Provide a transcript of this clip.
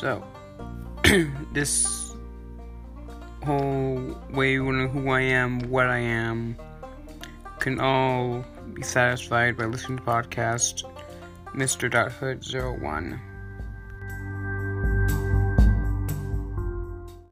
So, this whole way of knowing who I am, what I am, can all be satisfied by listening to podcast Mr. Hood 01